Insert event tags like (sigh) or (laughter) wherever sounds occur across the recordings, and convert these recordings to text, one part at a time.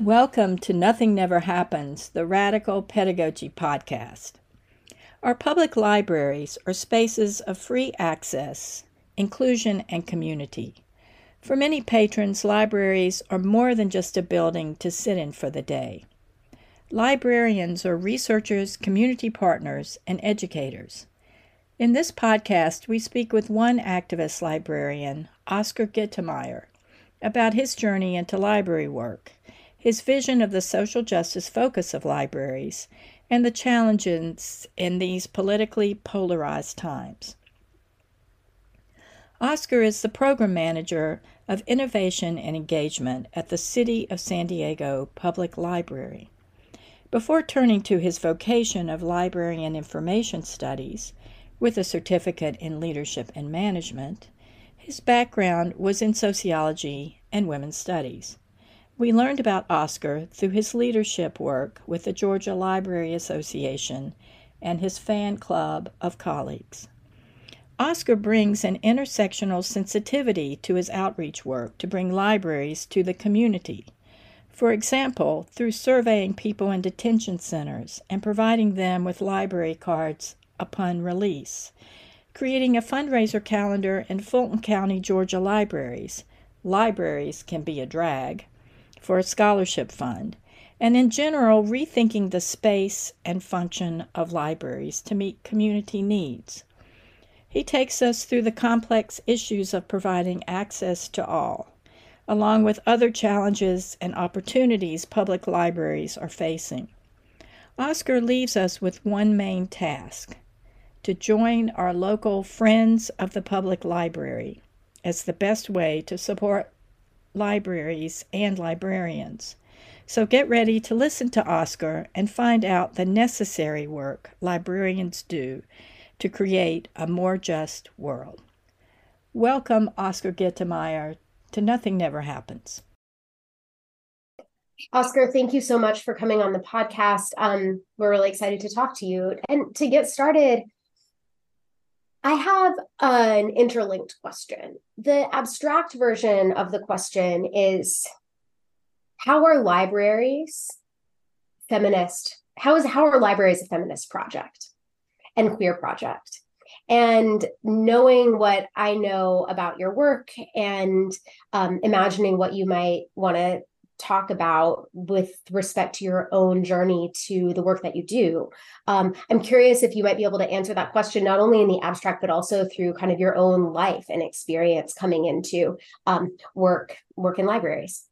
Welcome to Nothing Never Happens, the Radical Pedagogy Podcast. Our public libraries are spaces of free access, inclusion, and community. For many patrons, libraries are more than just a building to sit in for the day. Librarians are researchers, community partners, and educators. In this podcast, we speak with one activist librarian, Oscar Gittemeier, about his journey into library work, his vision of the social justice focus of libraries, and the challenges in these politically polarized times. Oscar is the program manager of innovation and engagement at the City of San Diego Public Library. Before turning to his vocation of library and information studies, with a certificate in leadership and management, his background was in sociology and women's studies. We learned about Oscar through his leadership work with the Georgia Library Association and his fan club of colleagues. Oscar brings an intersectional sensitivity to his outreach work to bring libraries to the community for example, through surveying people in detention centers and providing them with library cards upon release, creating a fundraiser calendar in Fulton County, Georgia libraries. Libraries can be a drag for a scholarship fund, and in general, rethinking the space and function of libraries to meet community needs. He takes us through the complex issues of providing access to all along with other challenges and opportunities public libraries are facing. Oscar leaves us with one main task to join our local Friends of the Public Library as the best way to support libraries and librarians. So get ready to listen to Oscar and find out the necessary work librarians do to create a more just world. Welcome, Oscar Gittemeier, to Nothing Never Happens. Oscar, thank you so much for coming on the podcast. Um, we're really excited to talk to you. And to get started, I have an interlinked question. The abstract version of the question is How are libraries feminist? How is how are libraries a feminist project and queer project? And knowing what I know about your work and um, imagining what you might want to talk about with respect to your own journey to the work that you do. Um, I'm curious if you might be able to answer that question not only in the abstract but also through kind of your own life and experience coming into um, work work in libraries.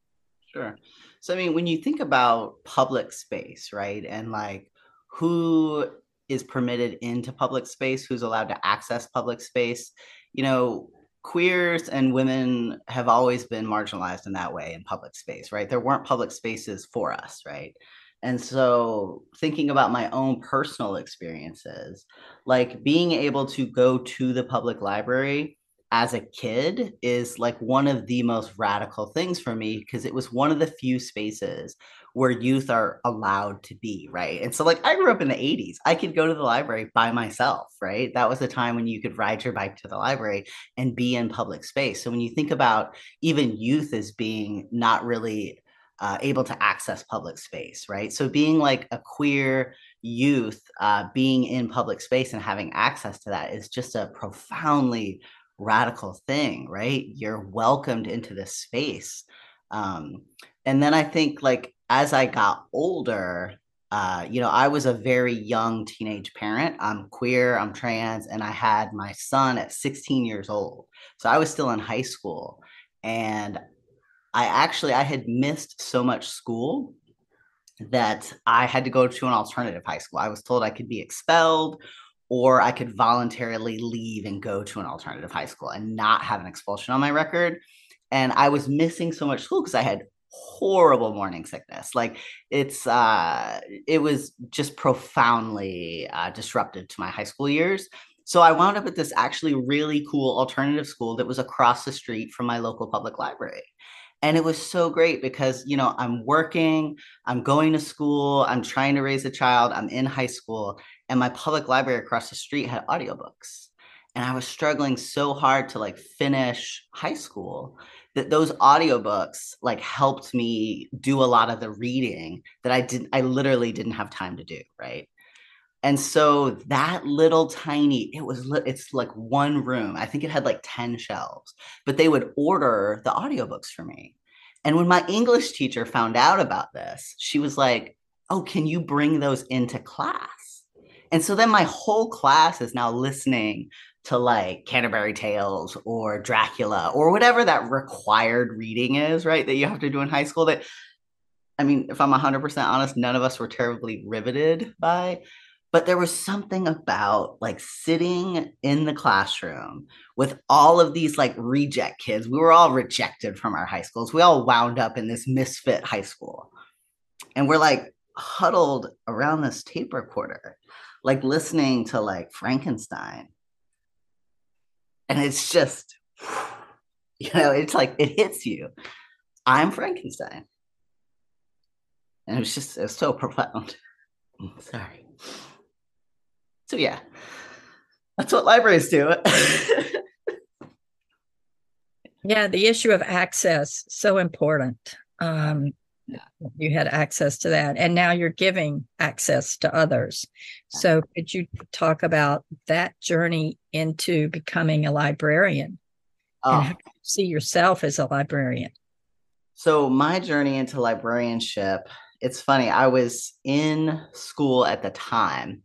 Sure. So I mean, when you think about public space, right, and like who is permitted into public space, who's allowed to access public space. You know, queers and women have always been marginalized in that way in public space, right? There weren't public spaces for us, right? And so, thinking about my own personal experiences, like being able to go to the public library as a kid is like one of the most radical things for me because it was one of the few spaces where youth are allowed to be, right? And so, like, I grew up in the 80s. I could go to the library by myself, right? That was the time when you could ride your bike to the library and be in public space. So, when you think about even youth as being not really uh, able to access public space, right? So, being like a queer youth, uh, being in public space and having access to that is just a profoundly radical thing, right? You're welcomed into this space. Um, and then I think like as I got older, uh, you know, I was a very young teenage parent. I'm queer, I'm trans, and I had my son at 16 years old. So I was still in high school. And I actually I had missed so much school that I had to go to an alternative high school. I was told I could be expelled or I could voluntarily leave and go to an alternative high school and not have an expulsion on my record. And I was missing so much school because I had horrible morning sickness. Like it's uh it was just profoundly uh, disruptive to my high school years. So I wound up at this actually really cool alternative school that was across the street from my local public library. and it was so great because you know i'm working i'm going to school i'm trying to raise a child i'm in high school and my public library across the street had audiobooks and i was struggling so hard to like finish high school that those audiobooks like helped me do a lot of the reading that i didn't i literally didn't have time to do right and so that little tiny, it was, it's like one room. I think it had like 10 shelves, but they would order the audiobooks for me. And when my English teacher found out about this, she was like, Oh, can you bring those into class? And so then my whole class is now listening to like Canterbury Tales or Dracula or whatever that required reading is, right? That you have to do in high school. That, I mean, if I'm 100% honest, none of us were terribly riveted by but there was something about like sitting in the classroom with all of these like reject kids. We were all rejected from our high schools. We all wound up in this misfit high school. And we're like huddled around this tape recorder, like listening to like Frankenstein. And it's just, (sighs) you know, it's like it hits you. I'm Frankenstein. And it was just, it was so profound. (laughs) Sorry. So yeah, that's what libraries do. (laughs) yeah, the issue of access so important. Um, you had access to that, and now you're giving access to others. So could you talk about that journey into becoming a librarian? Oh. And how you see yourself as a librarian? So my journey into librarianship, it's funny. I was in school at the time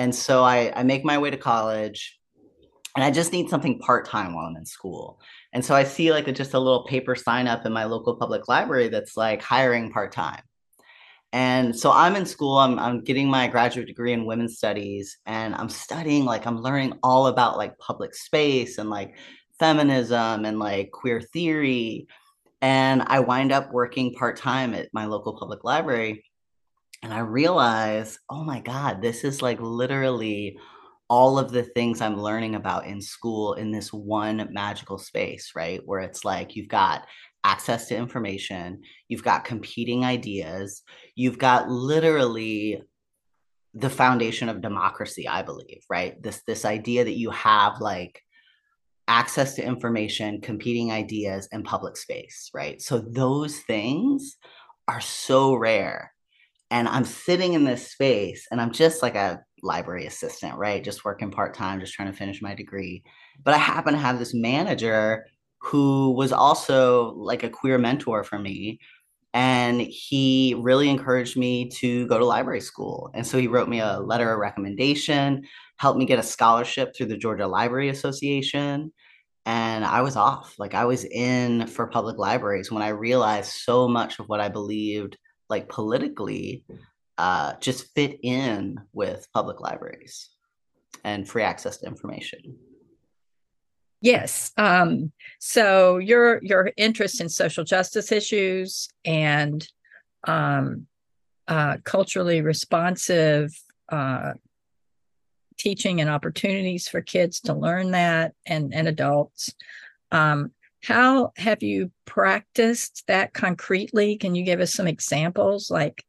and so I, I make my way to college and I just need something part time while I'm in school. And so I see like a, just a little paper sign up in my local public library that's like hiring part time. And so I'm in school, I'm, I'm getting my graduate degree in women's studies, and I'm studying, like, I'm learning all about like public space and like feminism and like queer theory. And I wind up working part time at my local public library and I realize, oh my God, this is like literally all of the things I'm learning about in school in this one magical space, right? Where it's like you've got access to information, you've got competing ideas, you've got literally the foundation of democracy, I believe, right? This this idea that you have like access to information, competing ideas, and public space, right? So those things are so rare and I'm sitting in this space and I'm just like a library assistant, right? Just working part time, just trying to finish my degree. But I happen to have this manager who was also like a queer mentor for me. And he really encouraged me to go to library school. And so he wrote me a letter of recommendation, helped me get a scholarship through the Georgia Library Association. And I was off. Like I was in for public libraries when I realized so much of what I believed like politically uh, just fit in with public libraries and free access to information. Yes. Um, so your your interest in social justice issues and um, uh, culturally responsive uh, teaching and opportunities for kids to learn that and and adults. Um, how have you practiced that concretely? Can you give us some examples? Like,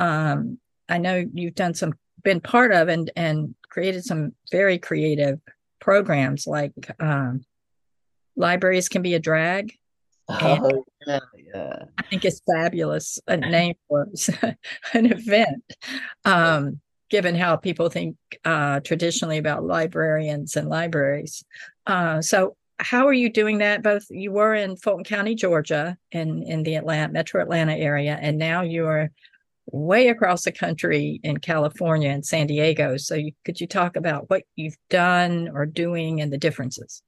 um, I know you've done some, been part of and and created some very creative programs. Like, um, libraries can be a drag. Oh, yeah, yeah. I think it's fabulous a name for (laughs) an event. Um, given how people think uh, traditionally about librarians and libraries. Uh, so, how are you doing that? Both you were in Fulton County, Georgia, in in the Atlanta Metro Atlanta area, and now you are way across the country in California and San Diego. So, you, could you talk about what you've done or doing and the differences?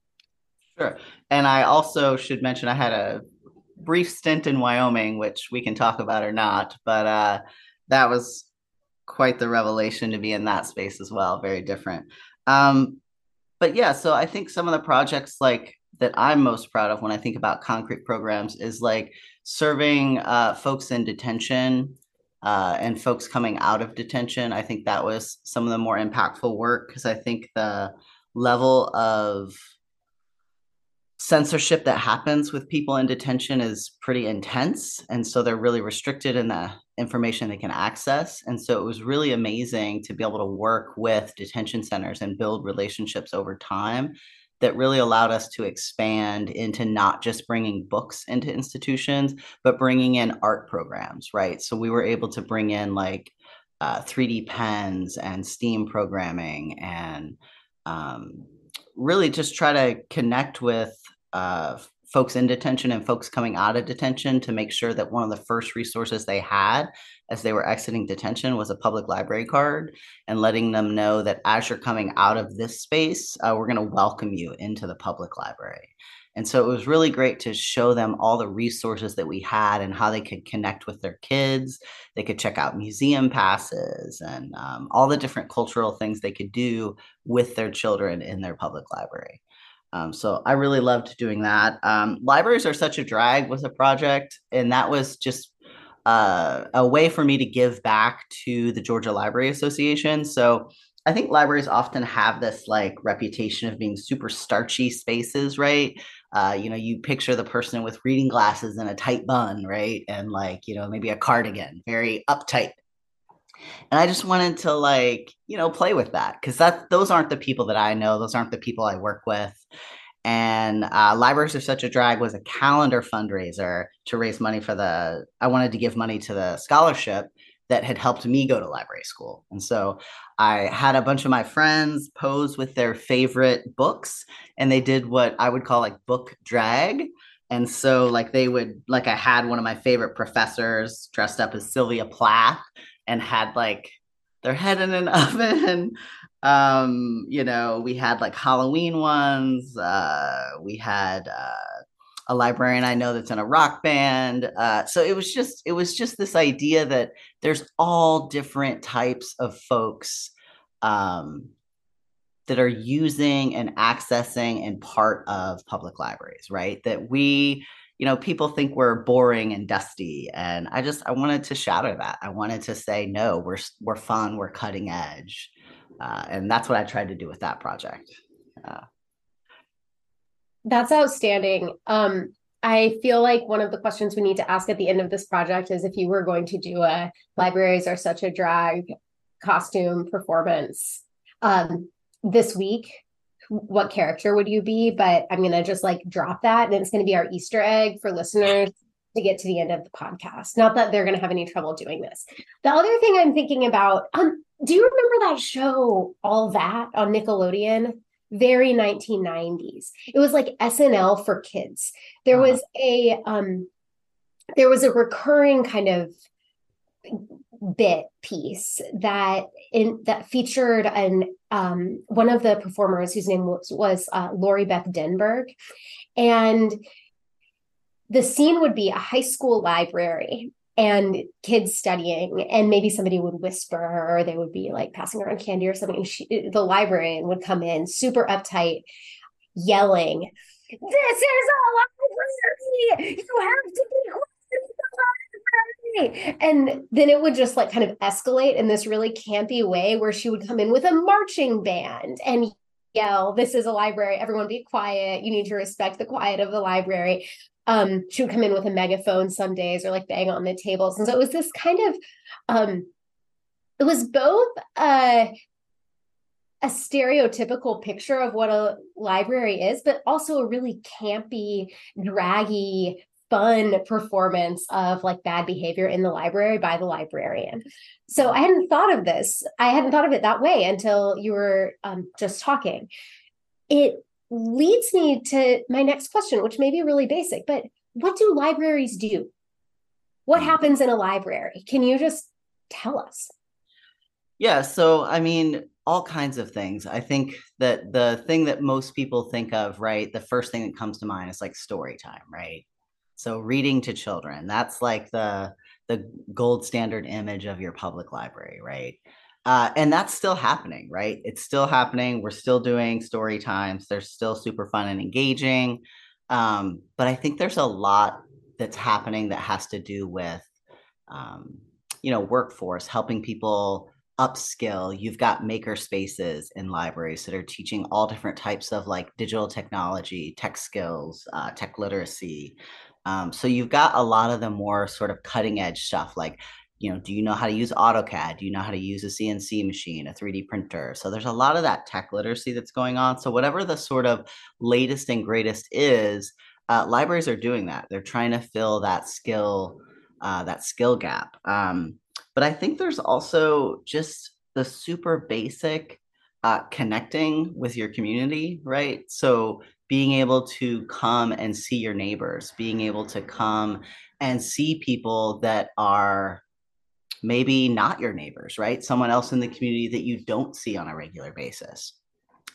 Sure. And I also should mention I had a brief stint in Wyoming, which we can talk about or not, but uh, that was quite the revelation to be in that space as well. Very different. Um, but yeah, so I think some of the projects like that I'm most proud of when I think about concrete programs is like serving uh, folks in detention uh, and folks coming out of detention. I think that was some of the more impactful work because I think the level of censorship that happens with people in detention is pretty intense. And so they're really restricted in the information they can access. And so it was really amazing to be able to work with detention centers and build relationships over time that really allowed us to expand into not just bringing books into institutions, but bringing in art programs, right? So we were able to bring in like uh, 3D pens and STEAM programming and um, really just try to connect with uh, folks in detention and folks coming out of detention to make sure that one of the first resources they had as they were exiting detention was a public library card and letting them know that as you're coming out of this space, uh, we're going to welcome you into the public library. And so it was really great to show them all the resources that we had and how they could connect with their kids. They could check out museum passes and um, all the different cultural things they could do with their children in their public library. Um, so I really loved doing that. Um, libraries are such a drag was a project, and that was just uh, a way for me to give back to the Georgia Library Association. So I think libraries often have this like reputation of being super starchy spaces, right? Uh, you know, you picture the person with reading glasses and a tight bun, right? And like, you know, maybe a cardigan, very uptight. And I just wanted to like, you know, play with that because that those aren't the people that I know. Those aren't the people I work with. And uh, Libraries Are Such a Drag was a calendar fundraiser to raise money for the, I wanted to give money to the scholarship that had helped me go to library school. And so I had a bunch of my friends pose with their favorite books, and they did what I would call like book drag. And so, like, they would, like, I had one of my favorite professors dressed up as Sylvia Plath and had like their head in an (laughs) oven. Um, you know, we had like Halloween ones. Uh, we had uh, a librarian I know that's in a rock band. Uh, so it was just it was just this idea that there's all different types of folks um, that are using and accessing and part of public libraries, right? That we you know people think we're boring and dusty and i just i wanted to shatter that. I wanted to say no we're we're fun we're cutting edge uh, and that's what i tried to do with that project. Uh, that's outstanding. Um I feel like one of the questions we need to ask at the end of this project is if you were going to do a libraries are such a drag costume performance um, this week, what character would you be? But I'm gonna just like drop that, and it's gonna be our Easter egg for listeners to get to the end of the podcast. Not that they're gonna have any trouble doing this. The other thing I'm thinking about, um, do you remember that show All That on Nickelodeon? Very 1990s. It was like SNL for kids. There uh-huh. was a um there was a recurring kind of bit piece that in that featured an um, one of the performers whose name was, was uh, Lori Beth Denberg, and the scene would be a high school library and kids studying and maybe somebody would whisper or they would be like passing around candy or something. She, the librarian would come in super uptight yelling this is a library! You have to be and then it would just like kind of escalate in this really campy way where she would come in with a marching band and yell, This is a library. Everyone be quiet. You need to respect the quiet of the library. Um, she would come in with a megaphone some days or like bang on the tables. And so it was this kind of um it was both a stereotypical picture of what a library is, but also a really campy, draggy fun performance of like bad behavior in the library by the librarian. So I hadn't thought of this. I hadn't thought of it that way until you were um, just talking. It leads me to my next question, which may be really basic, but what do libraries do? What hmm. happens in a library? Can you just tell us? Yeah, so I mean, all kinds of things. I think that the thing that most people think of, right, the first thing that comes to mind is like story time, right? So reading to children, that's like the the gold standard image of your public library, right? Uh, and that's still happening, right? It's still happening. We're still doing story times. They're still super fun and engaging. Um, but I think there's a lot that's happening that has to do with, um, you know, workforce, helping people upskill you've got maker spaces in libraries that are teaching all different types of like digital technology tech skills uh, tech literacy. Um, so you've got a lot of the more sort of cutting edge stuff like you know do you know how to use autocad? Do you know how to use a cnc machine a 3d printer? So there's a lot of that tech literacy that's going on. So whatever the sort of latest and greatest is uh, libraries are doing that. They're trying to fill that skill uh, that skill gap. Um, but i think there's also just the super basic uh, connecting with your community right so being able to come and see your neighbors being able to come and see people that are maybe not your neighbors, right? Someone else in the community that you don't see on a regular basis.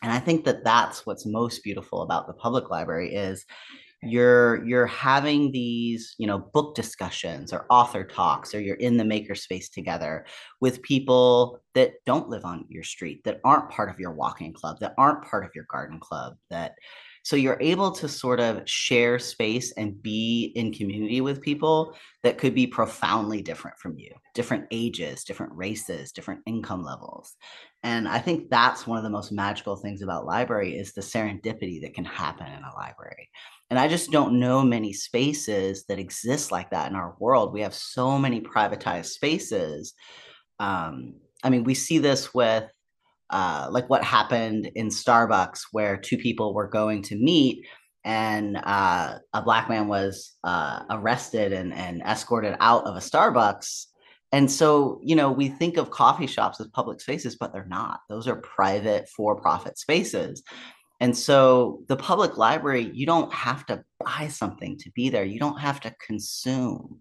And I think that that's what's most beautiful about the public library is you're you're having these you know book discussions or author talks or you're in the makerspace together with people that don't live on your street that aren't part of your walking club that aren't part of your garden club that so you're able to sort of share space and be in community with people that could be profoundly different from you, different ages, different races, different income levels. And I think that's one of the most magical things about library is the serendipity that can happen in a library. And I just don't know many spaces that exist like that in our world. We have so many privatized spaces. Um, I mean, we see this with uh, like what happened in Starbucks, where two people were going to meet, and uh, a black man was uh, arrested and, and escorted out of a Starbucks. And so, you know, we think of coffee shops as public spaces, but they're not. Those are private, for profit spaces. And so, the public library, you don't have to buy something to be there, you don't have to consume.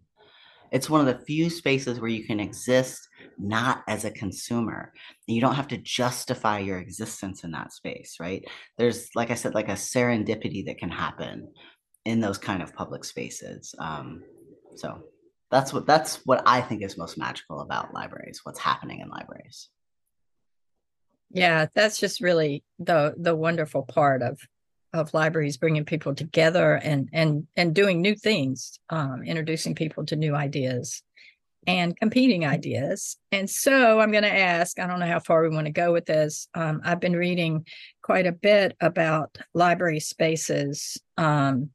It's one of the few spaces where you can exist not as a consumer. You don't have to justify your existence in that space, right? There's, like I said, like a serendipity that can happen in those kind of public spaces. Um, so that's what that's what I think is most magical about libraries. What's happening in libraries. Yeah, that's just really the the wonderful part of of libraries bringing people together and and and doing new things um, introducing people to new ideas and competing ideas. And so i'm going to ask i don't know how far we want to go with this um, i've been reading quite a bit about library spaces um,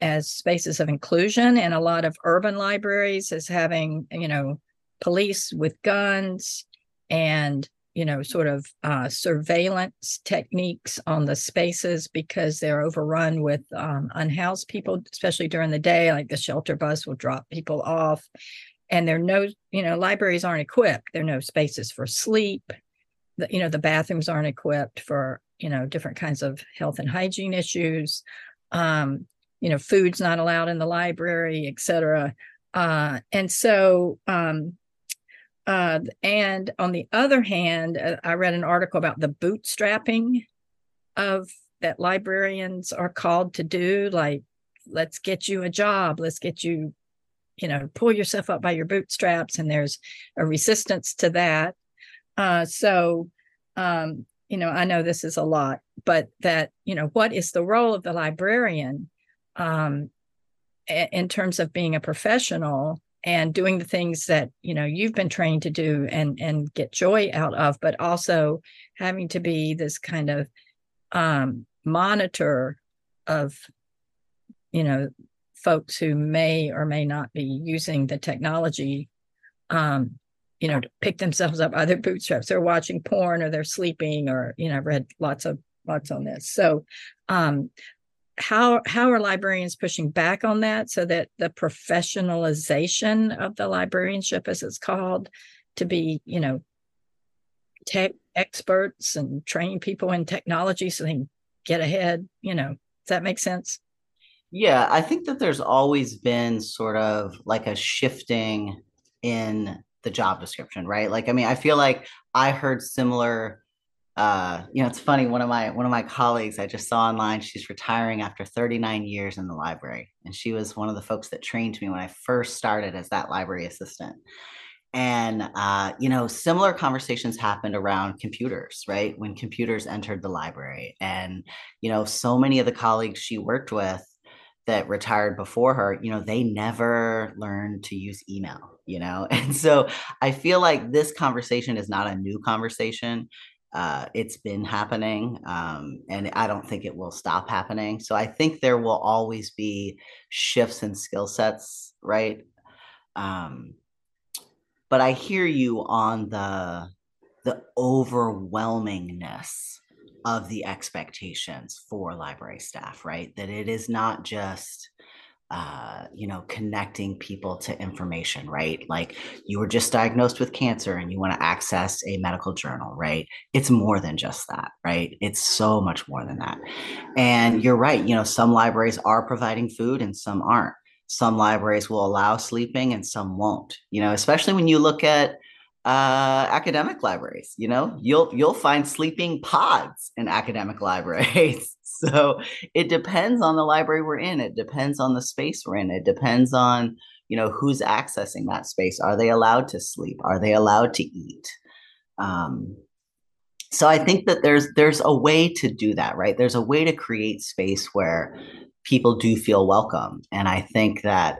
as spaces of inclusion and a lot of urban libraries as having you know police with guns and you know, sort of uh, surveillance techniques on the spaces because they're overrun with um, unhoused people, especially during the day. Like the shelter bus will drop people off, and there are no, you know, libraries aren't equipped. There are no spaces for sleep. The, you know, the bathrooms aren't equipped for you know different kinds of health and hygiene issues. Um, you know, food's not allowed in the library, et cetera. Uh, and so um, uh, and on the other hand, uh, I read an article about the bootstrapping of that librarians are called to do, like, let's get you a job, let's get you, you know, pull yourself up by your bootstraps. And there's a resistance to that. Uh, so, um, you know, I know this is a lot, but that, you know, what is the role of the librarian um, in terms of being a professional and doing the things that you know you've been trained to do and and get joy out of but also having to be this kind of um monitor of you know folks who may or may not be using the technology um you know to pick themselves up by their bootstraps they're watching porn or they're sleeping or you know i've read lots of lots on this. So um how how are librarians pushing back on that so that the professionalization of the librarianship as it's called to be you know tech experts and train people in technology so they can get ahead you know does that make sense? Yeah i think that there's always been sort of like a shifting in the job description right? Like i mean i feel like i heard similar uh, you know, it's funny. One of my one of my colleagues I just saw online. She's retiring after 39 years in the library, and she was one of the folks that trained me when I first started as that library assistant. And uh, you know, similar conversations happened around computers, right? When computers entered the library, and you know, so many of the colleagues she worked with that retired before her, you know, they never learned to use email, you know? (laughs) And so I feel like this conversation is not a new conversation. Uh, it's been happening, um, and I don't think it will stop happening. So I think there will always be shifts in skill sets, right? Um, but I hear you on the the overwhelmingness of the expectations for library staff, right? That it is not just uh, you know, connecting people to information, right? Like you were just diagnosed with cancer and you want to access a medical journal, right? It's more than just that, right? It's so much more than that. And you're right, you know, some libraries are providing food and some aren't. Some libraries will allow sleeping and some won't, you know, especially when you look at uh, academic libraries. You know, you'll you'll find sleeping pods in academic (laughs) libraries. so it depends on the library we're in. It depends on the space we're in. It depends on you know who's accessing that space. Are they allowed to sleep? Are they allowed to eat? Um, so I think that there's there's a way to do that, right? There's a way to create space where people do feel welcome, and I think that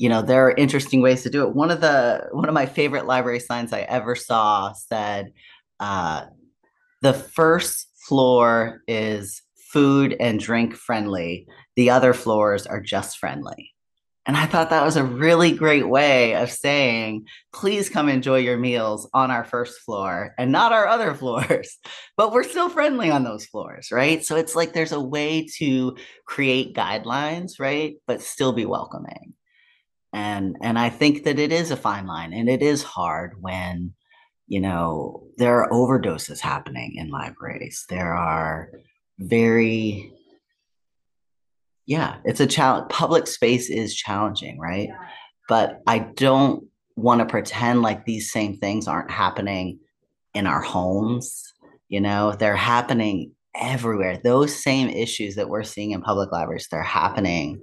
you know there are interesting ways to do it. One of the one of my favorite library signs i ever saw said uh, the first floor is food and drink friendly. The other floors are just friendly. And i thought that was a really great way of saying please come enjoy your meals on our first floor and not our other (laughs) floors. But we're still friendly on those floors right? So it's like there's a way to create guidelines right? But still be welcoming and and i think that it is a fine line and it is hard when you know there are overdoses happening in libraries. There are very yeah it's a challenge public space is challenging right? Yeah. but i don't want to pretend like these same things aren't happening in our homes you know? They're happening everywhere. Those same issues that we're seeing in public libraries they're happening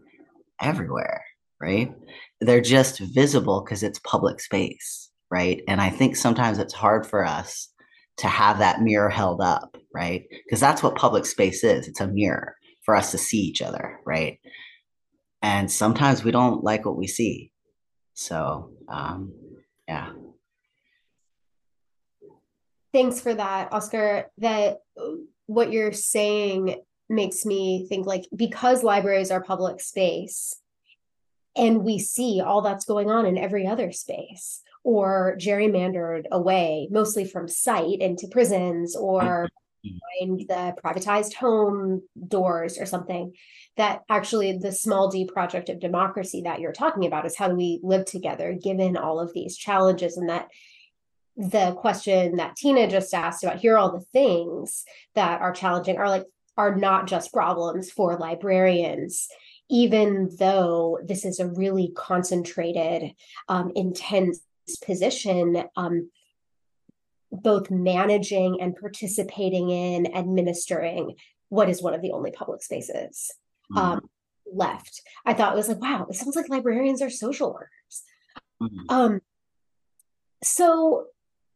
everywhere right they're just visible because it's public space, right? And I think sometimes it's hard for us to have that mirror held up, right? Because that's what public space is it's a mirror for us to see each other, right? And sometimes we don't like what we see. So, um, yeah. Thanks for that, Oscar. That what you're saying makes me think like because libraries are public space, and we see all that's going on in every other space or gerrymandered away mostly from sight into prisons or mm-hmm. behind the privatized home doors or something. That actually the small d project of democracy that you're talking about is how do we live together given all of these challenges and that the question that tina just asked about here are all the things that are challenging are like are not just problems for librarians even though this is a really concentrated, um, intense position, um, both managing and participating in administering what is one of the only public spaces mm-hmm. um, left. I thought it was like, wow, it sounds like librarians are social workers. Mm-hmm. Um, so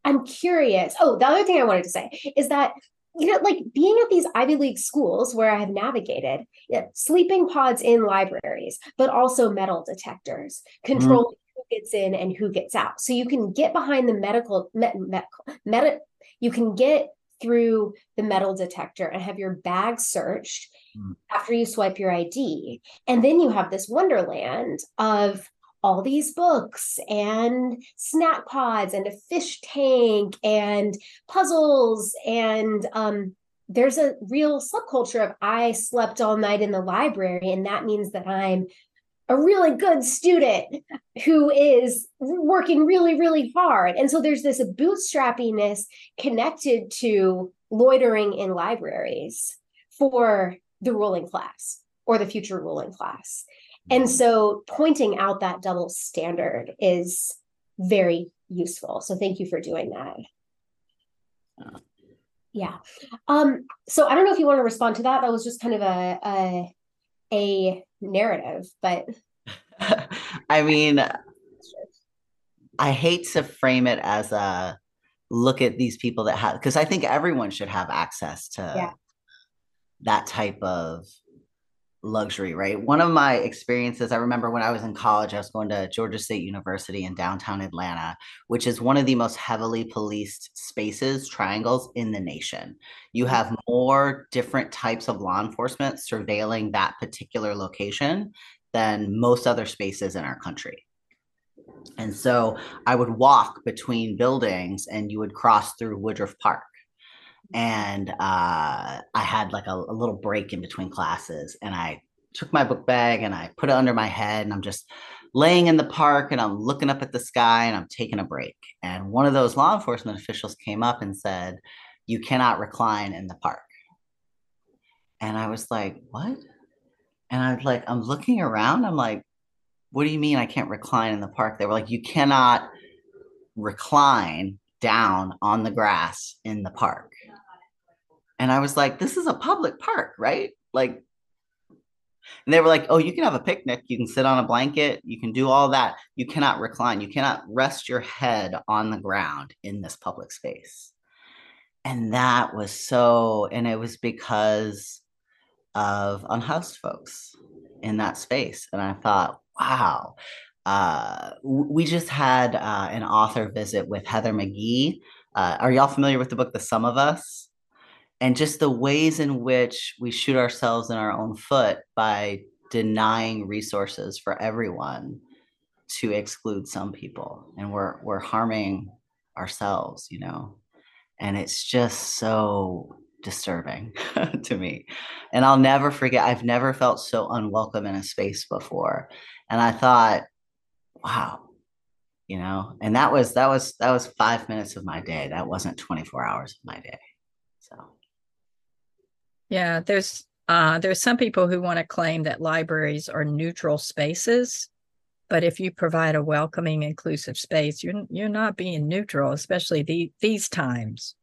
I'm curious. Oh, the other thing I wanted to say is that you know, like being at these Ivy League schools where I have navigated, yeah, sleeping pods in libraries, but also metal detectors, controlling mm. who gets in and who gets out. So you can get behind the medical, med, medical, med, you can get through the metal detector and have your bag searched mm. after you swipe your ID. And then you have this wonderland of all these books and snack pods and a fish tank and puzzles and um, there's a real subculture of I slept all night in the library and that means that I'm a really good student who is working really really hard. And so there's this bootstrappiness connected to loitering in libraries for the ruling class or the future ruling class and so pointing out that double standard is very useful. So thank you for doing that. Yeah. Um, so I don't know if you want to respond to that. That was just kind of a a, a narrative, but (laughs) I mean I hate to frame it as a look at these people that have because I think everyone should have access to yeah. that type of luxury, right? One of my experiences, I remember when I was in college, I was going to Georgia State University in downtown Atlanta, which is one of the most heavily policed spaces, triangles in the nation. You have mm-hmm. more different types of law enforcement surveilling that particular location than most other spaces in our country. And so I would walk between buildings and you would cross through Woodruff Park and uh, I had like a, a, little break in between classes, and I took my book bag and I put it under my head, and I'm just laying in the park and I'm looking up at the sky and I'm taking a break. And one of those law enforcement officials came up and said, "You cannot recline in the park." And I was like, "What?" And I'm like, I'm looking around. I'm like, "What do you mean I can't recline in the park?" They were like, "You cannot." recline down on the grass in the park. And I was like, this is a public park, right? Like, and they were like, oh, you can have a picnic. You can sit on a blanket. You can do all that. You cannot recline. You cannot rest your head on the ground in this public space. And that was so, and it was because of unhoused folks in that space. And I thought, wow, uh, we just had uh, an author visit with Heather McGhee. Uh, are y'all familiar with the book The Sum of Us? And just the ways in which we shoot ourselves in our own foot by denying resources for everyone to exclude some people, and we're we're harming ourselves, you know. And it's just so disturbing (laughs) to me. And I'll never forget, I've never felt so unwelcome in a space before. And I thought, wow you know and that was that was that was five minutes of my day that wasn't 24 hours of my day so yeah there's uh there's some people who want to claim that libraries are neutral spaces but if you provide a welcoming inclusive space you're you're not being neutral especially the, these times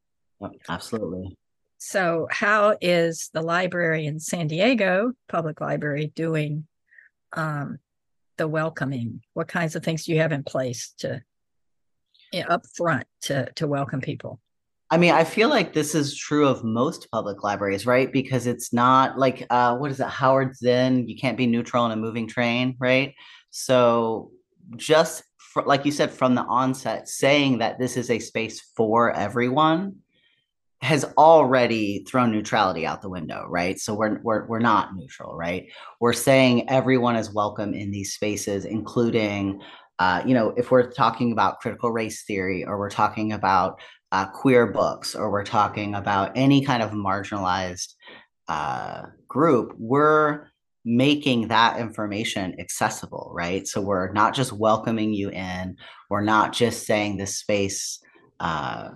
absolutely so how is the library in san diego public library doing um, the welcoming? What kinds of things do you have in place to you know, up front to to welcome people? I mean, I feel like this is true of most public libraries, right? Because it's not like uh, what is it, Howard Zinn? You can't be neutral in a moving train, right? So just for, like you said from the onset, saying that this is a space for everyone has already thrown neutrality out the window, right? So we're we're we're not neutral, right? We're saying everyone is welcome in these spaces, including, uh, you know, if we're talking about critical race theory, or we're talking about uh, queer books, or we're talking about any kind of marginalized uh, group, we're making that information accessible, right? So we're not just welcoming you in, we're not just saying this space. Uh,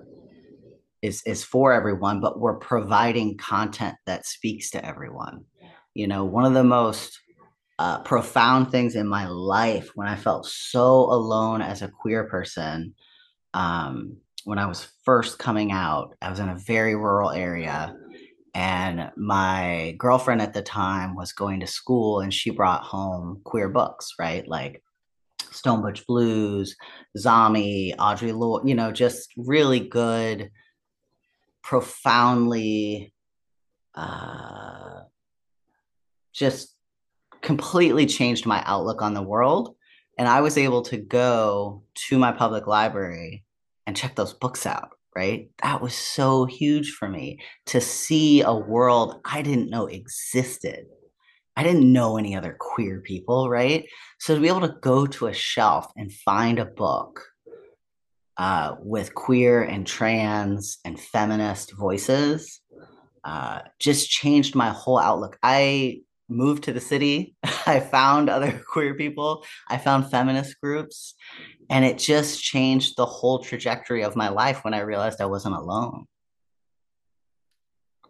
is is for everyone but we're providing content that speaks to everyone you know one of the most uh, profound things in my life when i felt so alone as a queer person um, when i was first coming out i was in a very rural area and my girlfriend at the time was going to school and she brought home queer books right like stone butch blues zami audre lorde you know just really good profoundly uh, just completely changed my outlook on the world. And I was able to go to my public library and check those books out, right? That was so huge for me to see a world I didn't know existed. I didn't know any other queer people, right? So to be able to go to a shelf and find a book uh, with queer and trans and feminist voices uh, just changed my whole outlook. I moved to the city. (laughs) I found other (laughs) queer people. I found feminist groups. And it just changed the whole trajectory of my life when I realized I wasn't alone.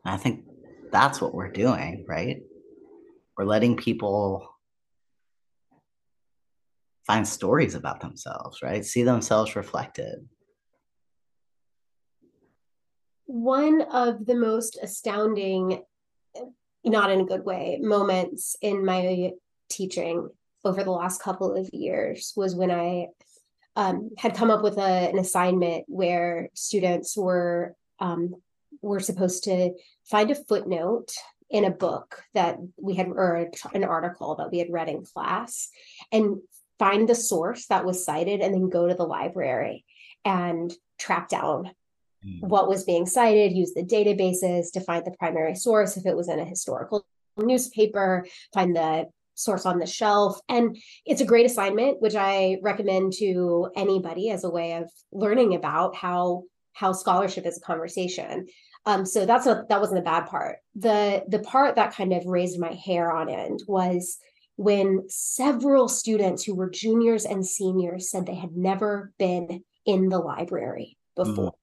And I think that's what we're doing, right? We're letting people find stories about themselves, right? See themselves reflected. One of the most astounding, not in a good way, moments in my teaching over the last couple of years was when I um, had come up with a, an assignment where students were um, were supposed to find a footnote in a book that we had or an article that we had read in class and find the source that was cited and then go to the library and track down. What was being cited, use the databases to find the primary source if it was in a historical newspaper, find the source on the shelf. And it's a great assignment, which I recommend to anybody as a way of learning about how how scholarship is a conversation. Um, so that's a that wasn't a bad part. The the part that kind of raised my hair on end was when several students who were juniors and seniors said they had never been in the library before. Mm.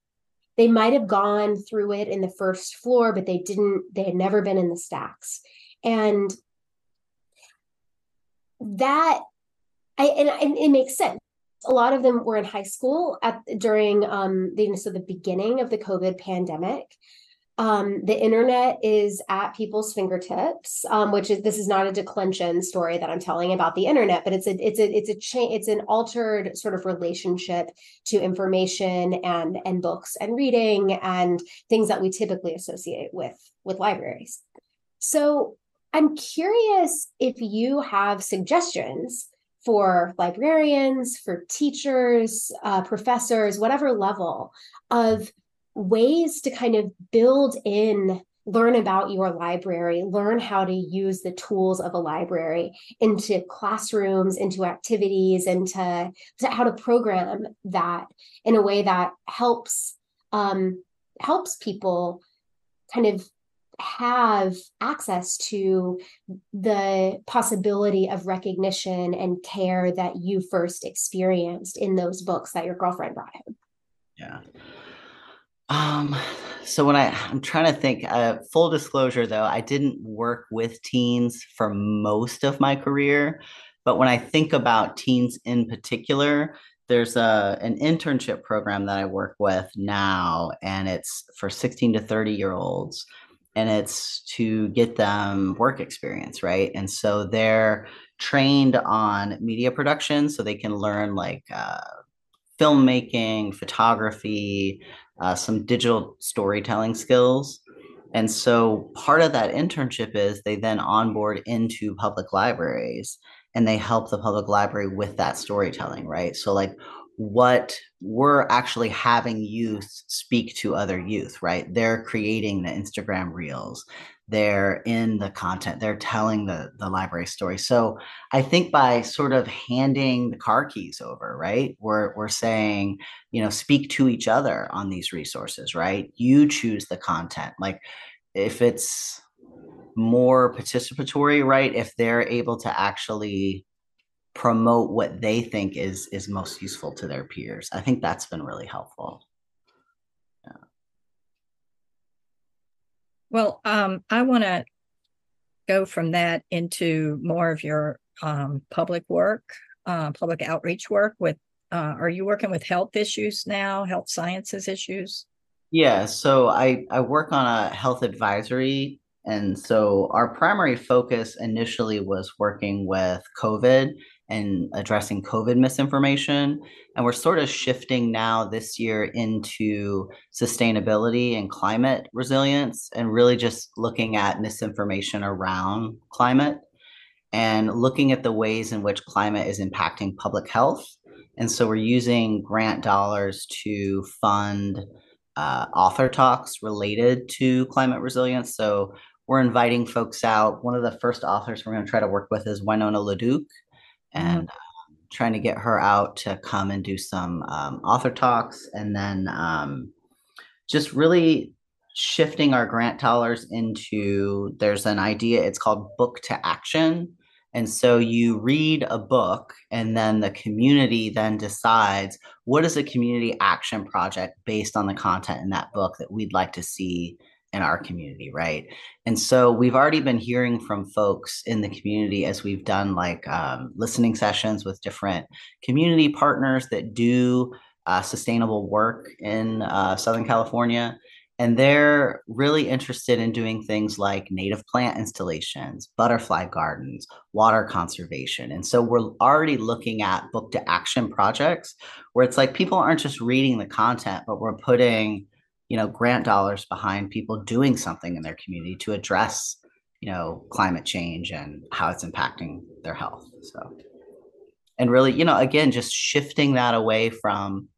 They might have gone through it in the first floor, but they didn't, they had never been in the stacks. And that I and, and it makes sense. A lot of them were in high school at during um the so the beginning of the COVID pandemic. Um, the internet is at people's fingertips, um, which is this is not a declension story that I'm telling about the internet, but it's a it's a it's a cha- it's an altered sort of relationship to information and and books and reading and things that we typically associate with with libraries. So I'm curious if you have suggestions for librarians, for teachers, uh, professors, whatever level of ways to kind of build in learn about your library, learn how to use the tools of a library into classrooms, into activities, into how to program that in a way that helps um, helps people kind of have access to the possibility of recognition and care that you first experienced in those books that your girlfriend brought home. Yeah. Um, so when I I'm trying to think, uh, full disclosure though, I didn't work with teens for most of my career, but when I think about teens in particular, there's a an internship program that I work with now, and it's for 16 to 30 year olds and it's to get them work experience, right? And so they're trained on media production so they can learn like uh, filmmaking, photography, uh, some digital storytelling skills. And so part of that internship is they then onboard into public libraries and they help the public library with that storytelling, right? So, like, what we're actually having youth speak to other youth, right? They're creating the Instagram reels. They're in the content. They're telling the the library story. So I think by sort of handing the car keys over, right? We're we're saying, you know, speak to each other on these resources, right? You choose the content. Like if it's more participatory, right? If they're able to actually promote what they think is is most useful to their peers. I think that's been really helpful. Well, um, I want to go from that into more of your um, public work, uh, public outreach work. With uh, are you working with health issues now, health sciences issues? Yeah, so I I work on a health advisory and so our primary focus initially was working with COVID and addressing COVID misinformation. And we're sort of shifting now this year into sustainability and climate resilience and really just looking at misinformation around climate and looking at the ways in which climate is impacting public health. And so we're using grant dollars to fund uh, author talks related to climate resilience. So we're inviting folks out. One of the first authors we're going to try to work with is Winona LaDuke and mm-hmm. trying to get her out to come and do some um, author talks and then um, just really shifting our grant dollars into there's an idea it's called book to action and so you read a book and then the community then decides what is a community action project based on the content in that book that we'd like to see in our community, right? And so we've already been hearing from folks in the community as we've done like um, listening sessions with different community partners that do uh, sustainable work in uh, Southern California. And they're really interested in doing things like native plant installations, butterfly gardens, water conservation. And so we're already looking at book to action projects where it's like people aren't just reading the content, but we're putting you know grant dollars behind people doing something in their community to address you know, climate change and how it's impacting their health. So, and really, you know, again, just shifting that away from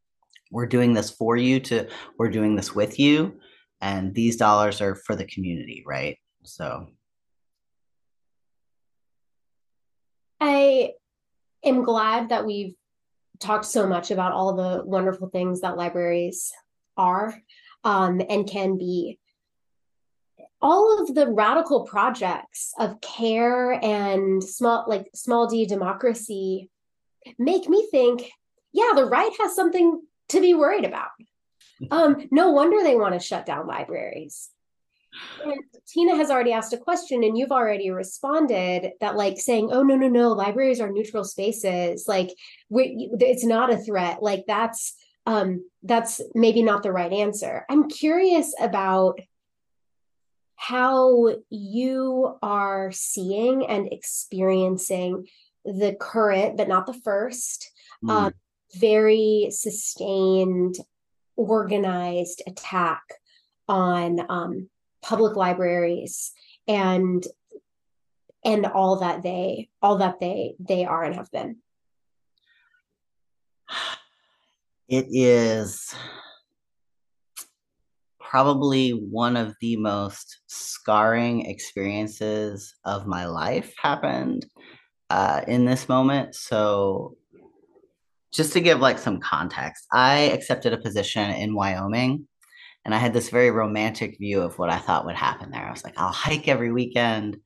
we're doing this for you to we're doing this with you. And these dollars are for the community, right? So, I am glad that we've talked so much about all the wonderful things that libraries are um, and can be. All of the radical projects of care and small like small d democracy make me think yeah the right has something to be worried about. (laughs) Um no wonder they want to shut down libraries. And tina has already asked a question and you've already responded that like saying oh no no no libraries are neutral spaces like we, it's not a threat. Like that's um that's maybe not the right answer i'm curious about how you are seeing and experiencing the current, but not the first, mm. um, very sustained, organized attack on um, public libraries and and all that they all that they they are and have been (sighs) (sighs) it is probably one of the most scarring experiences of my life happened uh, in this moment. So, just to give like some context, I accepted a position in Wyoming and I had this very romantic view of what I thought would happen there. I was like, I'll hike every weekend.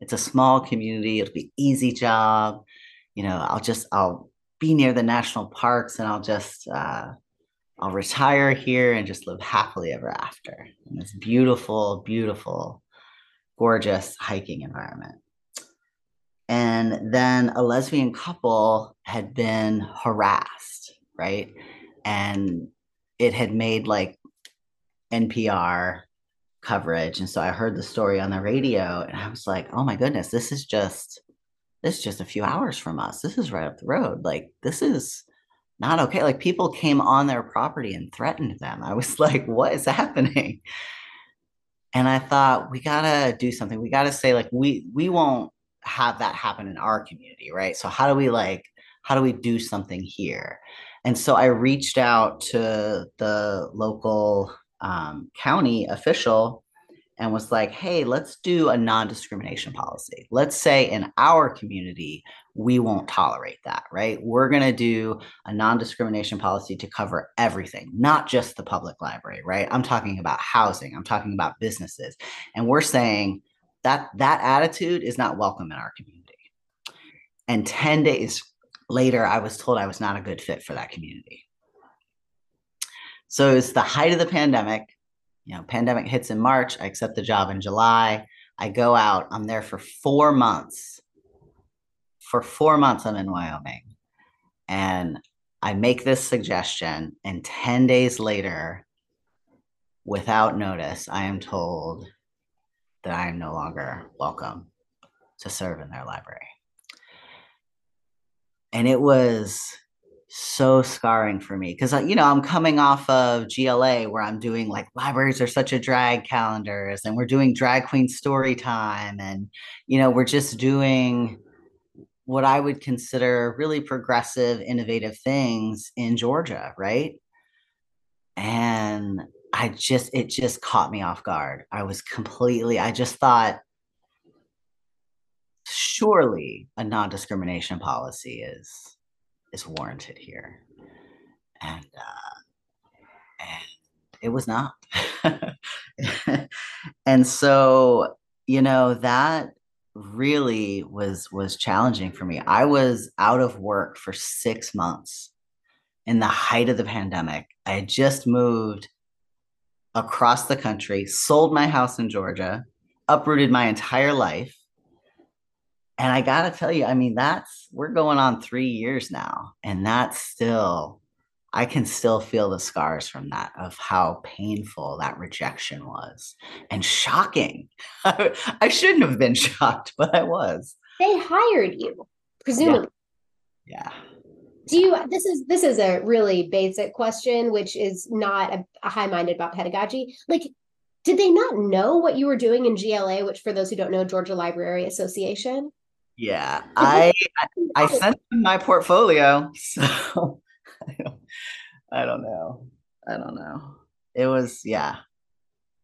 It's a small community, it'll be easy job. You know, I'll just, I'll be near the national parks and I'll just, uh, I'll retire here and just live happily ever after in this beautiful, beautiful, gorgeous hiking environment. And then a lesbian couple had been harassed, right? And it had made like NPR coverage. And so I heard the story on the radio and I was like, oh my goodness, this is just this is just a few hours from us. This is right up the road. Like this is not okay. Like people came on their property and threatened them. I was (laughs) like, what is happening? And I thought we gotta do something. We gotta say like we we won't have that happen in our community, right? So how do we like how do we do something here? And so I reached out to the local um, county official and was like, hey, let's do a non discrimination policy. Let's say in our community, we won't tolerate that, right? We're going to do a non discrimination policy to cover everything, not just the public library, right? I'm talking about housing, I'm talking about businesses. And we're saying that that attitude is not welcome in our community. And 10 days later, I was told I was not a good fit for that community. So it's the height of the pandemic you know, pandemic hits in March. I accept the job in July. I go out. I'm there for four months. For four months, I'm in Wyoming. And I make this suggestion, and 10 days later, without notice, I am told that I am no longer welcome to serve in their library. And it was so scarring for me because uh, you know i'm coming off of gla where i'm doing like libraries are such a drag calendars and we're doing drag queen story time and you know we're just doing what i would consider really progressive innovative things in georgia right? And i just it just caught me off guard. I was completely i just thought surely a non-discrimination policy is is warranted here. And uh, and it was not. (laughs) and so, you know, that really was was challenging for me. I was out of work for 6 months in the height of the pandemic. I had just moved across the country, sold my house in Georgia, uprooted my entire life and I got to tell you, I mean, that's we're going on three years now, and that's still, I can still feel the scars from that of how painful that rejection was and shocking. (laughs) I shouldn't have been (laughs) shocked, but I was. They hired you, presumably. Yeah. yeah. Do you? This is this is a really basic question, which is not a, a high minded about pedagogy. Like, did they not know what you were doing in GLA, which for those who don't know, Georgia Library Association? Yeah, I I sent my portfolio, (laughs) so I don't, I don't know. I don't know. It was yeah.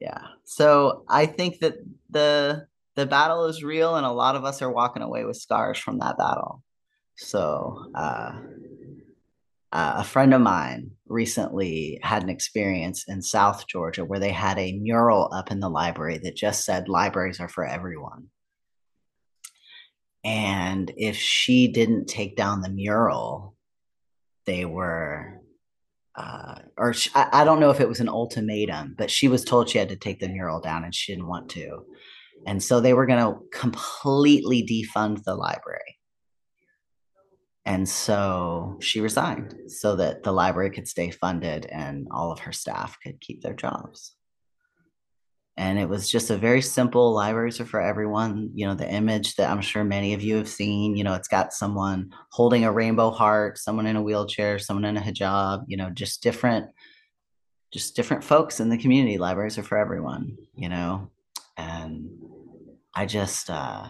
Yeah. So I think that the the battle is real and a lot of us are walking away with scars from that battle. So uh uh, a friend of mine recently had an experience in South Georgia where they had a mural up in the library that just said libraries are for everyone. And if she didn't take down the mural, they were, uh, or she, I, I don't know if it was an ultimatum, but she was told she had to take the mural down and she didn't want to. And so they were going to completely defund the library. And so she resigned so that the library could stay funded and all of her staff could keep their jobs. And it was just a very simple libraries are for everyone. You know, the image that I'm sure many of you have seen, you know, it's got someone holding a rainbow heart, someone in a wheelchair, someone in a hijab, you know, just different, just different folks in the community. Libraries are for everyone, you know. And I just uh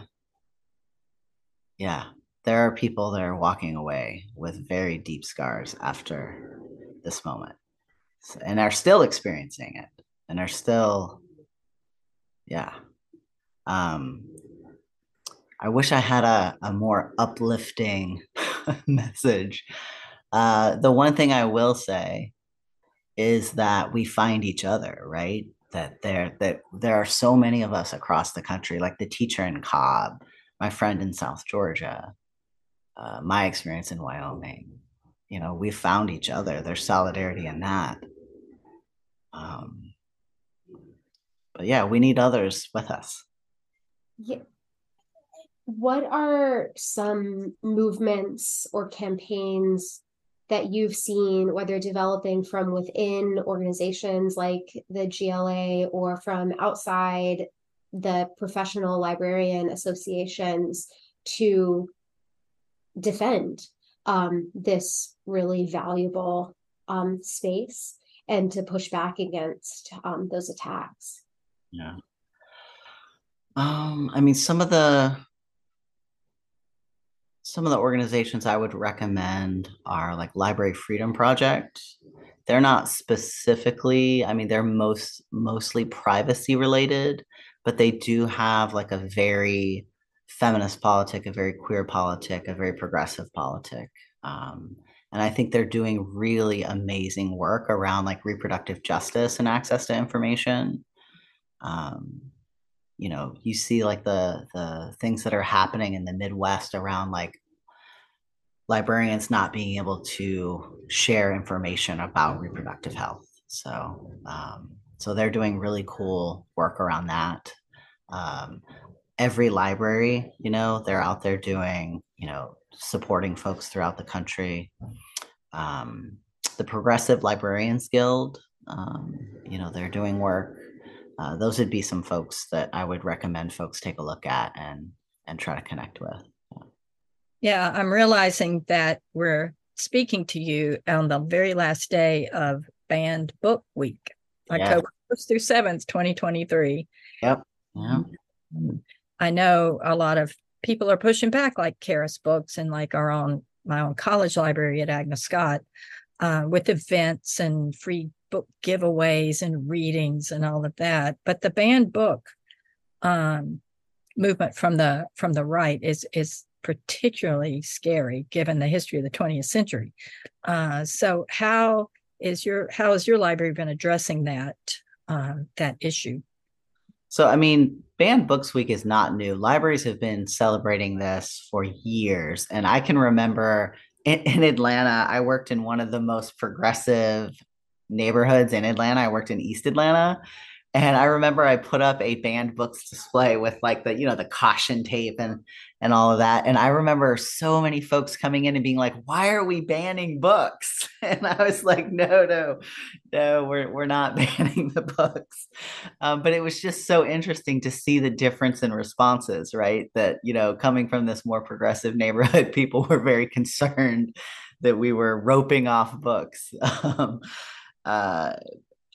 yeah, there are people that are walking away with very deep scars after this moment and are still experiencing it and are still yeah um i wish i had a, a more uplifting (laughs) message uh the one thing i will say is that we find each other right that there that there are so many of us across the country like the teacher in cobb my friend in south georgia uh, my experience in Wyoming. You know, we found each other. There's solidarity in that. Um, but yeah, we need others with us. Yeah. What are some movements or campaigns that you've seen, whether developing from within organizations like the GLA or from outside the professional librarian associations to defend um, this really valuable um, space and to push back against um, those attacks. Yeah. Um, I mean, some of the some of the organizations I would recommend are like Library Freedom Project. They're not specifically, I mean, they're most mostly privacy related, but they do have like a very feminist politic, a very queer politic, a very progressive politic. Um, and I think they're doing really amazing work around like reproductive justice and access to information. Um, you know, you see like the the things that are happening in the Midwest around like librarians not being able to share information about reproductive health. So, um, so they're doing really cool work around that. Um, EveryLibrary, you know, they're out there doing, you know, supporting folks throughout the country. Um, the Progressive Librarians Guild, um, you know, they're doing work. Uh, those would be some folks that I would recommend folks take a look at and and try to connect with. Yeah, I'm realizing that we're speaking to you on the very last day of Banned Book Week. October 1st through 7th, 2023. Yep. Yeah. I know a lot of people are pushing back, like Charis Books and like our own my own college library at Agnes Scott, uh, with events and free book giveaways and readings and all of that. But the banned book um, movement from the from the right is is particularly scary given the history of the 20th century. Uh, so how is your how has your library been addressing that uh, that issue? So, I mean, Banned Books Week is not new. Libraries have been celebrating this for years. And I can remember in, in, Atlanta, I worked in one of the most progressive neighborhoods in Atlanta. I worked in East Atlanta. And I remember I put up a banned books display with like the, you know, the caution tape and and all of that. And I remember so many folks coming in and being like, why are we banning books? (laughs) And I was like, no, no, no, we're, we're not (laughs) banning the books. Um, but it was just so interesting to see the difference in responses, right? That, you know, coming from this more progressive neighborhood, (laughs) people were very concerned that we were roping off books. um, uh,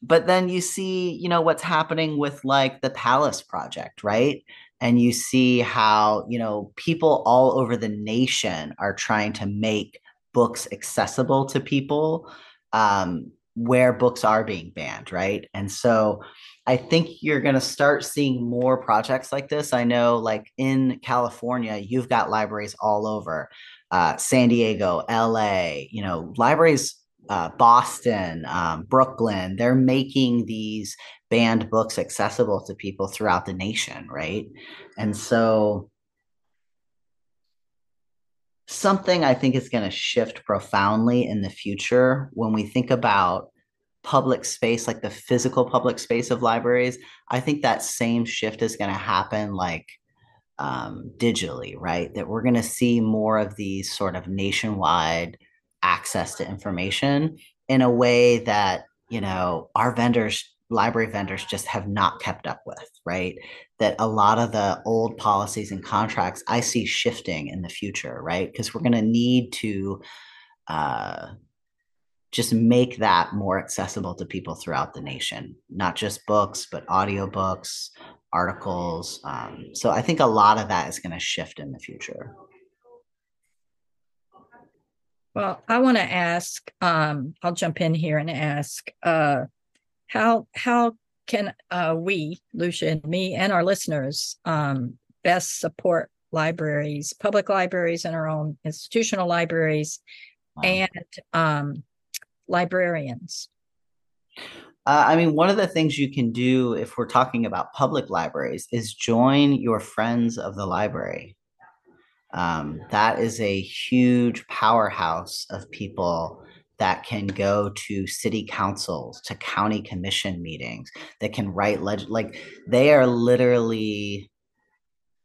but then you see, you know, what's happening with like the Palace Project, right? And you see how, you know, people all over the nation are trying to make books accessible to people um, where books are being banned, right? And so I think you're going to start seeing more projects like this. I know, like in California, you've got libraries all over uh, San Diego, LA, you know, libraries uh, Boston, um, Brooklyn, they're making these banned books accessible to people throughout the nation, right? And so something I think is going to shift profoundly in the future when we think about public space, like the physical public space of libraries. I think that same shift is going to happen like um, digitally, right? That we're going to see more of these sort of nationwide access to information in a way that you know our vendors library vendors just have not kept up with right? That a lot of the old policies and contracts i see shifting in the future right? Because we're going to need to uh, just make that more accessible to people throughout the nation not just books but audiobooks articles um, so i think a lot of that is going to shift in the future well, I want to ask, um, I'll jump in here and ask, uh, how, how can uh, we, Lucia and me and our listeners, um, best support libraries, public libraries and our own institutional libraries wow. and um, librarians? Uh, I mean, one of the things you can do if we're talking about public libraries is join your friends of the library. Um, that is a huge powerhouse of people that can go to city councils, to county commission meetings, that can write leg- like they are literally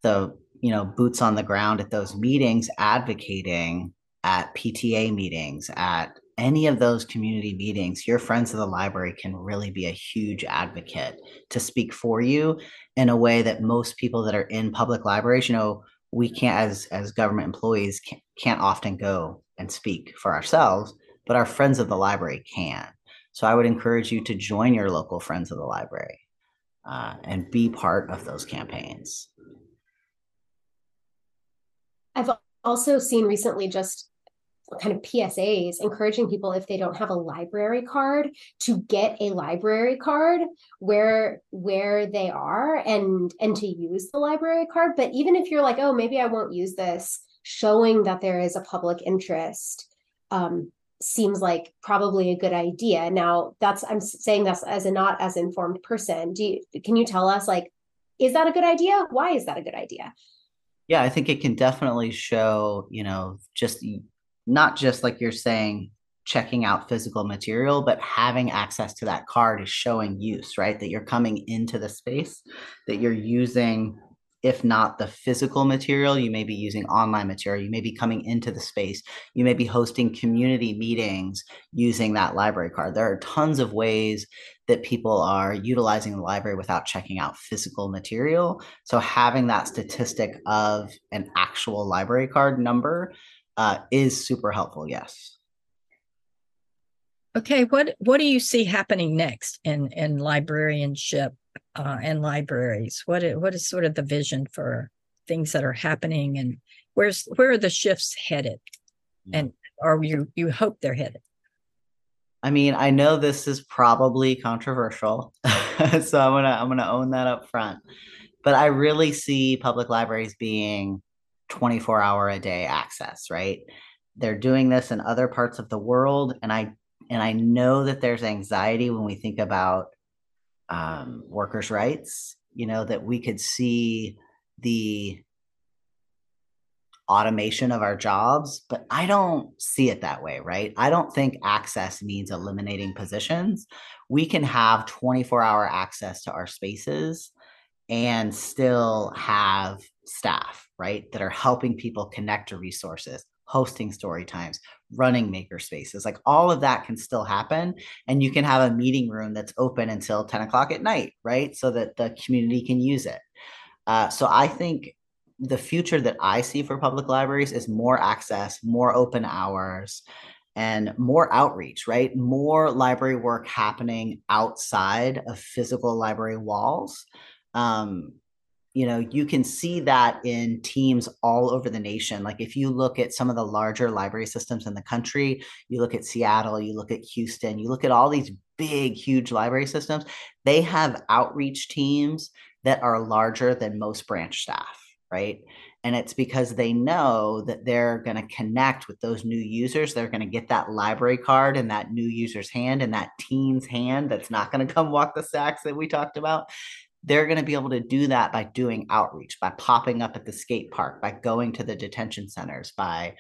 the you know boots on the ground at those meetings, advocating at PTA meetings, at any of those community meetings, your friends of the library can really be a huge advocate to speak for you in a way that most people that are in public libraries, you know, we can't as as government employees can't, often go and speak for ourselves but our friends of the library can. So i would encourage you to join your local friends of the library uh, and be part of those campaigns. I've also seen recently just kind of PSAs encouraging people if they don't have a library card to get a library card where where they are and and to use the library card. But even if you're like oh maybe I won't use this showing that there is a public interest um, seems like probably a good idea. Now that's i'm saying this as a not as informed person. Do you can you tell us like is that a good idea? Why is that a good idea? Yeah i think it can definitely show you know just not just like you're saying checking out physical material, but having access to that card is showing use, right? That you're coming into the space, that you're using, if not the physical material, you may be using online material. You may be coming into the space. You may be hosting community meetings using that library card. There are tons of ways that people are utilizing the library without checking out physical material. So having that statistic of an actual library card number uh, is super helpful. Yes. Okay, what what do you see happening next in in librarianship uh, and libraries? What is, what is sort of the vision for things that are happening, and where's where are the shifts headed, and or you you hope they're headed? I mean, I know this is probably controversial, (laughs) so I'm gonna I'm gonna own that up front. But I really see public libraries being 24 hour a day access, right? They're doing this in other parts of the world. And I and I know that there's anxiety when we think about um, workers' rights, you know, that we could see the automation of our jobs, but I don't see it that way, right? I don't think access means eliminating positions. We can have 24 hour access to our spaces and still have staff, right, that are helping people connect to resources, hosting story times, running maker spaces. Like all of that can still happen. And you can have a meeting room that's open until 10 o'clock at night, right? So that the community can use it. Uh, so I think the future that I see for public libraries is more access, more open hours, and more outreach, right? More library work happening outside of physical library walls. Um, you know, you can see that in teams all over the nation. Like if you look at some of the larger library systems in the country, you look at Seattle, you look at Houston, you look at all these big, huge library systems, they have outreach teams that are larger than most branch staff, right? And it's because they know that they're going to connect with those new users. They're going to get that library card in that new user's hand and that teen's hand that's not going to come walk the stacks that we talked about. They're going to be able to do that by doing outreach, by popping up at the skate park, by going to the detention centers, by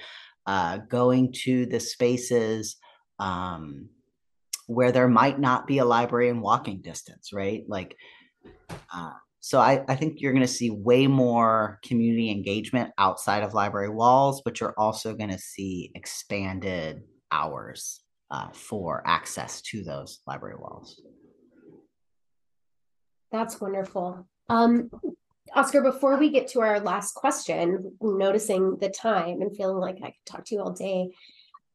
uh, going to the spaces um, where there might not be a library in walking distance, right? Like, uh, so I, I think you're going to see way more community engagement outside of library walls, but you're also going to see expanded hours uh, for access to those library walls. That's wonderful. Um, Oscar, before we get to our last question, noticing the time and feeling like I could talk to you all day,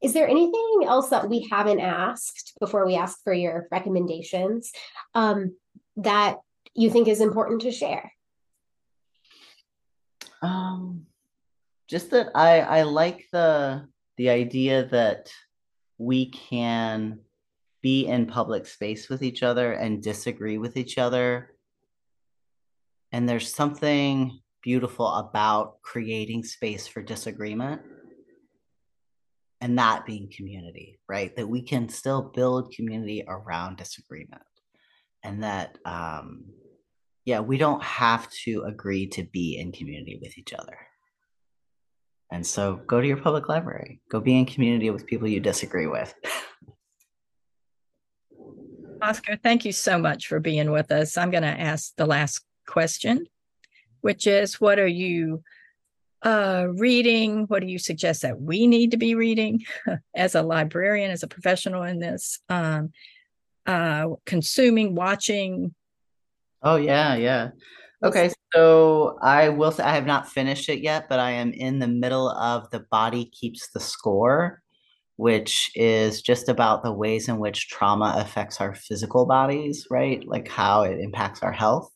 is there anything else that we haven't asked before we ask for your recommendations um, that you think is important to share? Um, just that I I like the the idea that we can be in public space with each other and disagree with each other. And there's something beautiful about creating space for disagreement and that being community, right? That we can still build community around disagreement and that um, yeah, we don't have to agree to be in community with each other. And so go to your public library, go be in community with people you disagree with. (laughs) Oscar, thank you so much for being with us. I'm going to ask the last question, which is what are you uh, reading? What do you suggest that we need to be reading (laughs) as a librarian, as a professional in this? Um, uh, consuming, watching, Oh yeah, yeah. Okay, so I will say I have not finished it yet, but I am in the middle of The Body Keeps the Score, which is just about the ways in which trauma affects our physical bodies, right? Like how it impacts our health.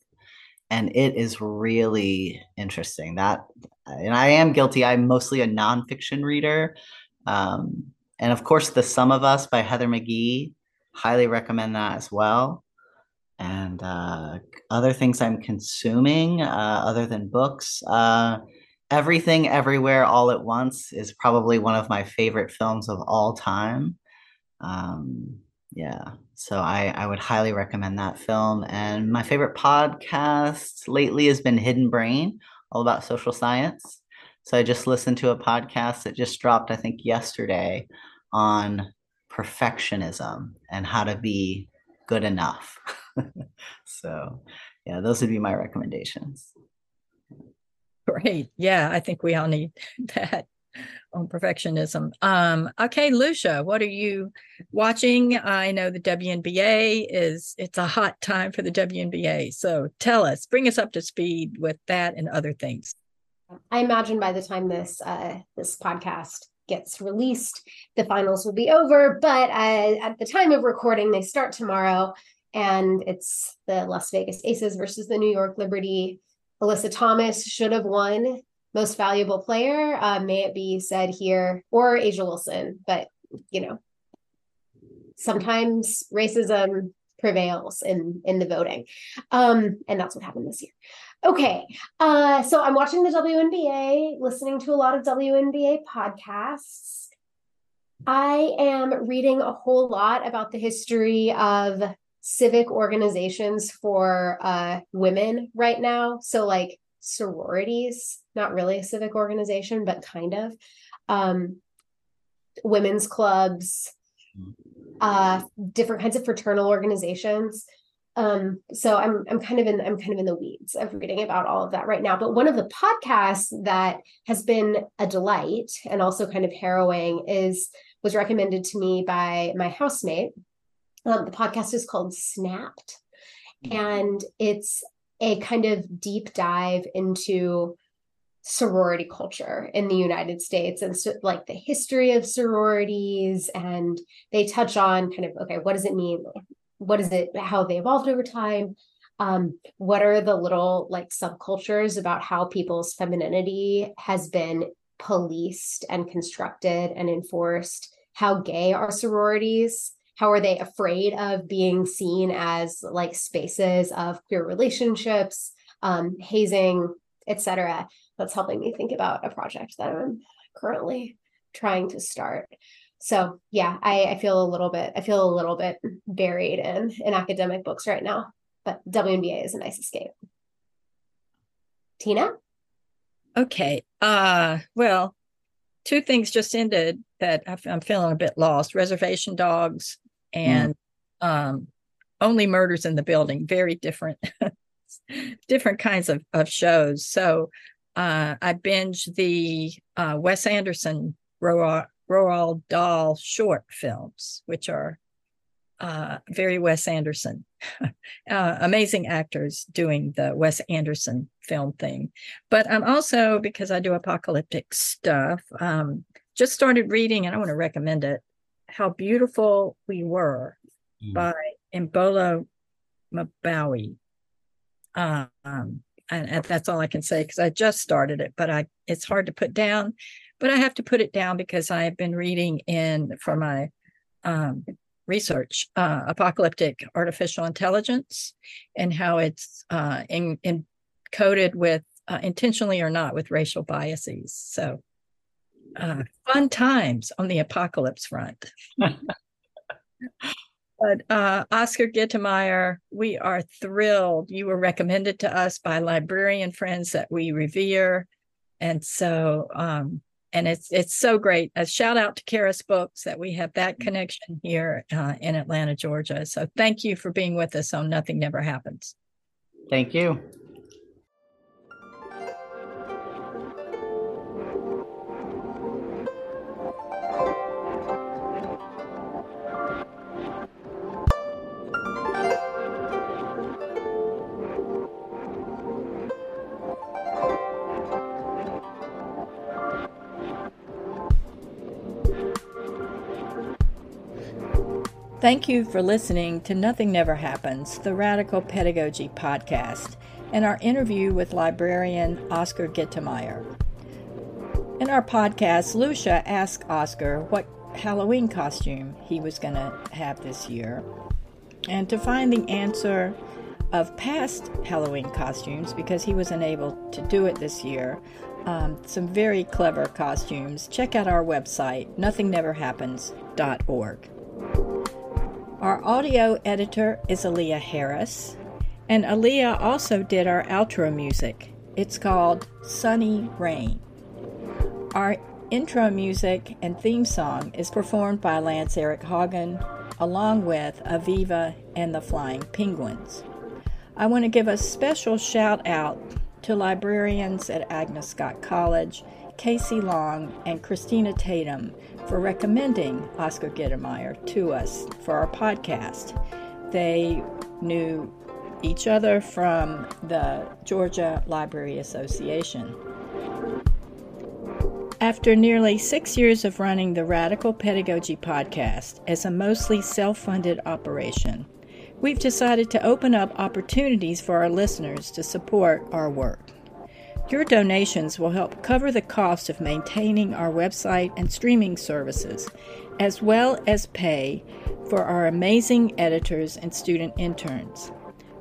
And it is really interesting. That and I am guilty. I'm mostly a nonfiction reader. Um, and of course, The Sum of Us by Heather McGhee, Highly recommend that as well and uh, other things I'm consuming uh, other than books. Uh, Everything Everywhere All at Once is probably one of my favorite films of all time. Um, yeah, so I, I would highly recommend that film. And my favorite podcast lately has been Hidden Brain, all about social science. So I just listened to a podcast that just dropped, I think, yesterday on perfectionism and how to be good enough. (laughs) so, yeah, those would be my recommendations. Great. Yeah, I think we all need (laughs) that on perfectionism. Um, okay, Lucia, what are you watching? I know the WNBA is it's a hot time for the WNBA. So tell us, bring us up to speed with that and other things. I imagine by the time this uh, this podcast gets released, the finals will be over. But uh, at the time of recording, they start tomorrow and it's the Las Vegas Aces versus the New York Liberty. Alyssa Thomas should have won most valuable player. Uh, may it be said here, or A'ja Wilson, but you know, sometimes racism prevails in in the voting, um, and that's what happened this year. Okay, uh, so I'm watching the WNBA, listening to a lot of WNBA podcasts. I am reading a whole lot about the history of civic organizations for uh, women right now. So, like sororities, not really a civic organization, but kind of. Um, women's clubs, uh, different kinds of fraternal organizations. Um, so I'm I'm kind of in I'm kind of in the weeds of reading about all of that right now. But one of the podcasts that has been a delight and also kind of harrowing is was recommended to me by my housemate um, the podcast is called Snapped, mm-hmm. and it's a kind of deep dive into sorority culture in the United States and so, like the history of sororities. And they touch on kind of, okay, what does it mean? What is it, how they evolved over time? Um, what are the little like subcultures about how people's femininity has been policed and constructed and enforced? How gay are sororities? How are they afraid of being seen as like spaces of queer relationships, um, hazing, etc.? that's helping me think about a project that I'm currently trying to start. So yeah, I, I feel a little bit I feel a little bit buried in in academic books right now, but WNBA is a nice escape. Tina? Okay. Uh well, two things just ended that I'm feeling a bit lost. Reservation dogs and mm. um only murders in the building, very different (laughs) different kinds of, of shows. So uh, I binge the uh, Wes Anderson Roald, Roald Dahl short films, which are uh, very Wes Anderson. (laughs) uh, amazing actors doing the Wes Anderson film thing. But I'm also, because I do apocalyptic stuff, um, just started reading, and I want to recommend it How Beautiful We Were mm. by Imbolo Mbue. Um, and that's all I can say because I just started it, but I it's hard to put down. But I have to put it down because I have been reading in for my um, research uh, apocalyptic artificial intelligence and how it's uh, in, with uh, intentionally or not with racial biases. So uh, fun times on the apocalypse front. (laughs) But uh, Oscar Gittemeier, we are thrilled. You were recommended to us by librarian friends that we revere, and so um, and it's it's so great. A shout out to Charis Books that we have that connection here uh, in Atlanta, Georgia. So thank you for being with us on Nothing Never Happens. Thank you. Thank you for listening to Nothing Never Happens, the Radical Pedagogy Podcast, and our interview with librarian Oscar Gittemeier. In our podcast, Lucia asked Oscar what Halloween costume he was going to have this year. And to find the answer of past Halloween costumes, because he was unable to do it this year, um, some very clever costumes, check out our website, nothingneverhappens.org. Our audio editor is Aaliyah Harris, and Aaliyah also did our outro music. It's called Sunny Rain. Our intro music and theme song is performed by Lance Eric Hagen, along with Aviva and the Flying Penguins. I want to give a special shout out to librarians at Agnes Scott College, Casey Long, and Christina Tatum for recommending Oscar Gittemeier to us for our podcast. They knew each other from the Georgia Library Association. After nearly six years of running the Radical Pedagogy podcast as a mostly self funded operation, we've decided to open up opportunities for our listeners to support our work. Your donations will help cover the cost of maintaining our website and streaming services, as well as pay for our amazing editors and student interns.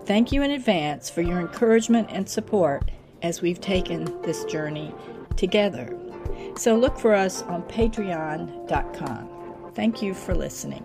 Thank you in advance for your encouragement and support as we've taken this journey together. So look for us on patreon.com. Thank you for listening.